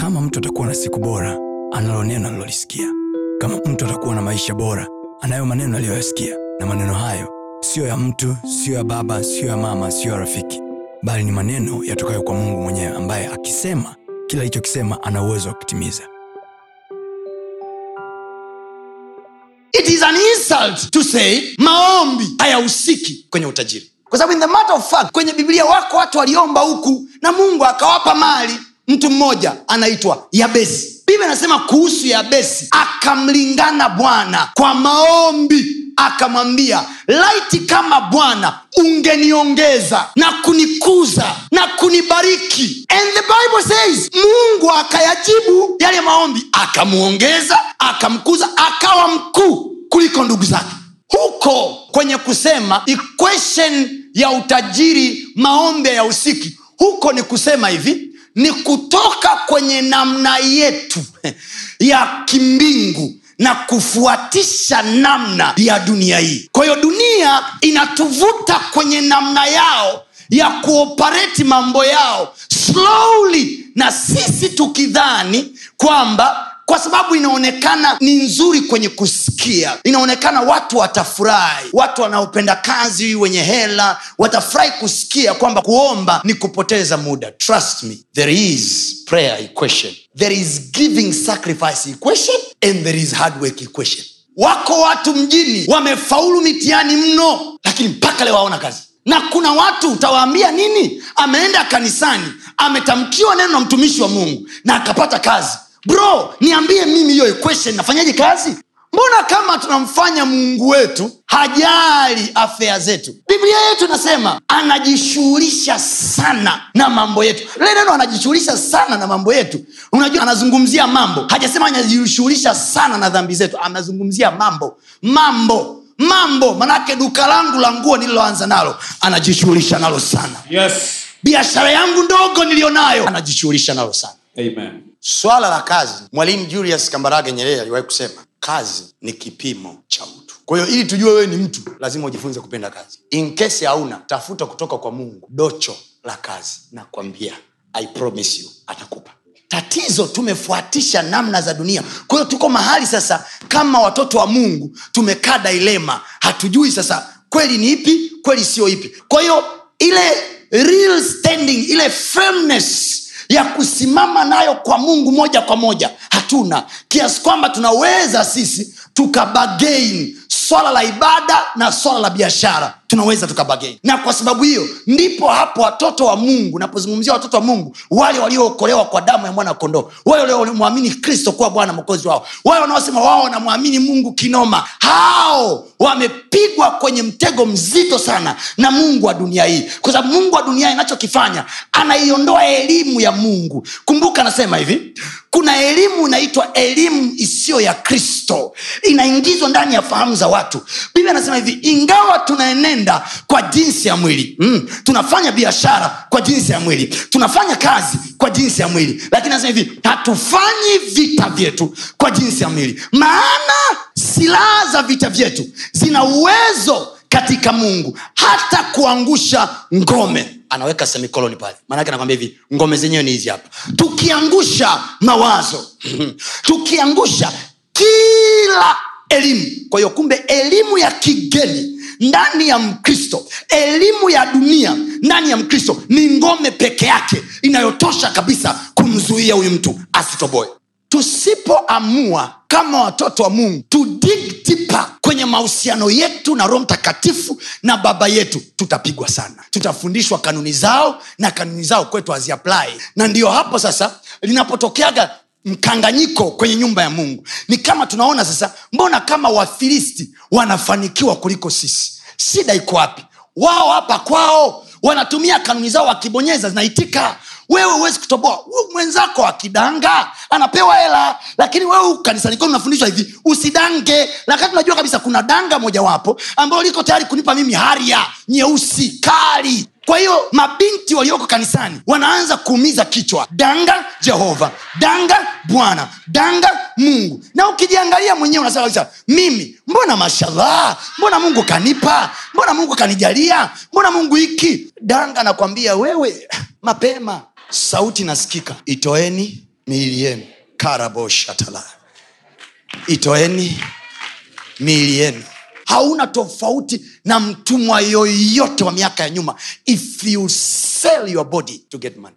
kama mtu atakuwa na siku bora analo neno alilolisikia kama mtu atakuwa na maisha bora anayo maneno aliyoyasikia. Na maneno hayo siyo ya mtu siyo ya baba siyo ya mama siyo ya rafiki. Bali ni maneno yatokayo kwa mungu mwenyewe ambaye akisema kila alichokisema ana uwezo wa kutimiza. It is an insult to say maombi hayahusiki kwenye utajiri. Kwa sababu in the matter of fact kwenye biblia wako watu waliomba huku na mungu akawapa mali mtu mmoja anaitwa yabesi. Biblia anasema kuhusu yabesi akamlingana bwana kwa maombi akamwambia laiti kama bwana ungeniongeza na kunikuza na kunibariki. And the bible says mungu akayajibu yale maombi akamwongeza akamkuza akawa mkuu kuliko ndugu zake. Huko kwenye kusema equation ya utajiri maombi ya usiki huko ni kusema hivi ni kutoka kwenye namna yetu ya kimbingu na kufuatisha namna ya dunia hii. Kwa hiyo dunia inatuvuta kwenye namna yao ya kuopareti mambo yao slowly na sisi tukidhani kwamba kwa sababu inaonekana ni nzuri kwenye kusikia. Inaonekana watu watafurahi. Watu wanaopenda kazi wenye hela watafurahi kusikia kwamba kuomba ni kupoteza muda. Trust me there is prayer equation. There is giving sacrifice equation and there is hard work equation. Wako watu mjini wamefaulu mitihani mno lakini mpaka leo waona kazi. Na kuna watu utawaambia nini? Ameenda kanisani ametamkiwa neno na mtumishi wa mungu na akapata kazi bro niambie mimi hiyo equation nafanyaje kazi? Mbona kama tunamfanya mungu wetu hajali afea zetu? Biblia yetu inasema anajishughulisha sana na mambo yetu. Le neno anajishughulisha sana na mambo yetu. Unajua anazungumzia mambo. Hajasema anajishughulisha sana na dhambi zetu. Anazungumzia mambo. Mambo. Mambo. Manake duka langu la nguo nililoanza nalo anajishughulisha nalo sana. Yes. biashara yangu ndogo niliyonayo anajishughulisha nalo sana. Amen. Swala la kazi mwalimu julius kambarage nyerere aliwahi kusema kazi ni kipimo cha utu. Kwa hiyo ili tujue wewe ni mtu lazima ujifunze kupenda kazi. Inkesi hauna tafuta kutoka kwa mungu docho la kazi nakwambia i promise you atakupa. Tatizo tumefuatisha namna za dunia. Kwa hiyo tuko mahali sasa kama watoto wa mungu tumekaa dailema hatujui sasa kweli ni ipi kweli sio ipi. Kwa hiyo ile real standing ile firmness ya kusimama nayo kwa mungu moja kwa moja hatuna. Kiasi kwamba tunaweza sisi tukabagain swala la ibada na swala la biashara tunaweza tukabagain na kwa sababu hiyo ndipo hapo watoto wa mungu napozungumzia watoto wa mungu wale waliookolewa kwa damu ya mwana kondoo wale waliomwamini kristo kuwa bwana mokozi wao wale wanaosema wao wanamwamini mungu kinoma hao wamepigwa kwenye mtego mzito sana na mungu wa dunia hii. Kwa sababu mungu wa dunia inachokifanya anaiondoa elimu ya mungu. Kumbuka anasema hivi kuna elimu inaitwa elimu isiyo ya kristo. Inaingizwa ndani ya fahamu za watu. Biblia anasema hivi ingawa tunaenenda kwa jinsi ya mwili. Mm, tunafanya biashara kwa jinsi ya mwili. Tunafanya kazi kwa jinsi ya mwili. Lakini nasema hivi hatufanyi vita vyetu kwa jinsi ya mwili. Maana silaha za vita vyetu zina uwezo katika mungu hata kuangusha ngome. Anaweka semikoloni pale. Maanake anakwambia hivi ngome zenyewe ni hizi hapa. Tukiangusha mawazo tukiangusha kila elimu. Kwa hiyo kumbe elimu ya kigeni ndani ya mkristo elimu ya dunia ndani ya mkristo ni ngome peke yake inayotosha kabisa kumzuia huyu mtu asitoboe. Tusipoamua kama watoto wa mungu to kwenye mahusiano yetu na roho mtakatifu na baba yetu tutapigwa sana. Tutafundishwa kanuni zao na kanuni zao kwetu haziaplai. Na ndiyo hapo sasa linapotokeaga mkanganyiko kwenye nyumba ya mungu. Ni kama tunaona sasa mbona kama wafilisti wanafanikiwa kuliko sisi shida iko wapi? Wao hapa kwao wanatumia kanuni zao wakibonyeza zinaitika. Wewe huwezi kutoboa. Mwenzako akidanga anapewa hela lakini wewe kanisani kwenu unafundishwa hivi usidange. Lakini unajua kabisa kuna danga mojawapo ambayo liko tayari kunipa mimi haria nyeusi kali. Kwa hiyo mabinti walioko kanisani wanaanza kuumiza kichwa. Danga jehova danga bwana danga mungu. Na ukijiangalia mwenyewe unasema mimi mbona mashallah? Mbona mungu kanipa? Mbona mungu kanijalia? Mbona mungu hiki? Danga nakwambia wewe mapema. Sauti nasikika itoeni miili yenu. Karaboshatala itoeni miili yenu. Hauna tofauti na mtumwa yoyote wa miaka ya nyuma. If you sell your body to get money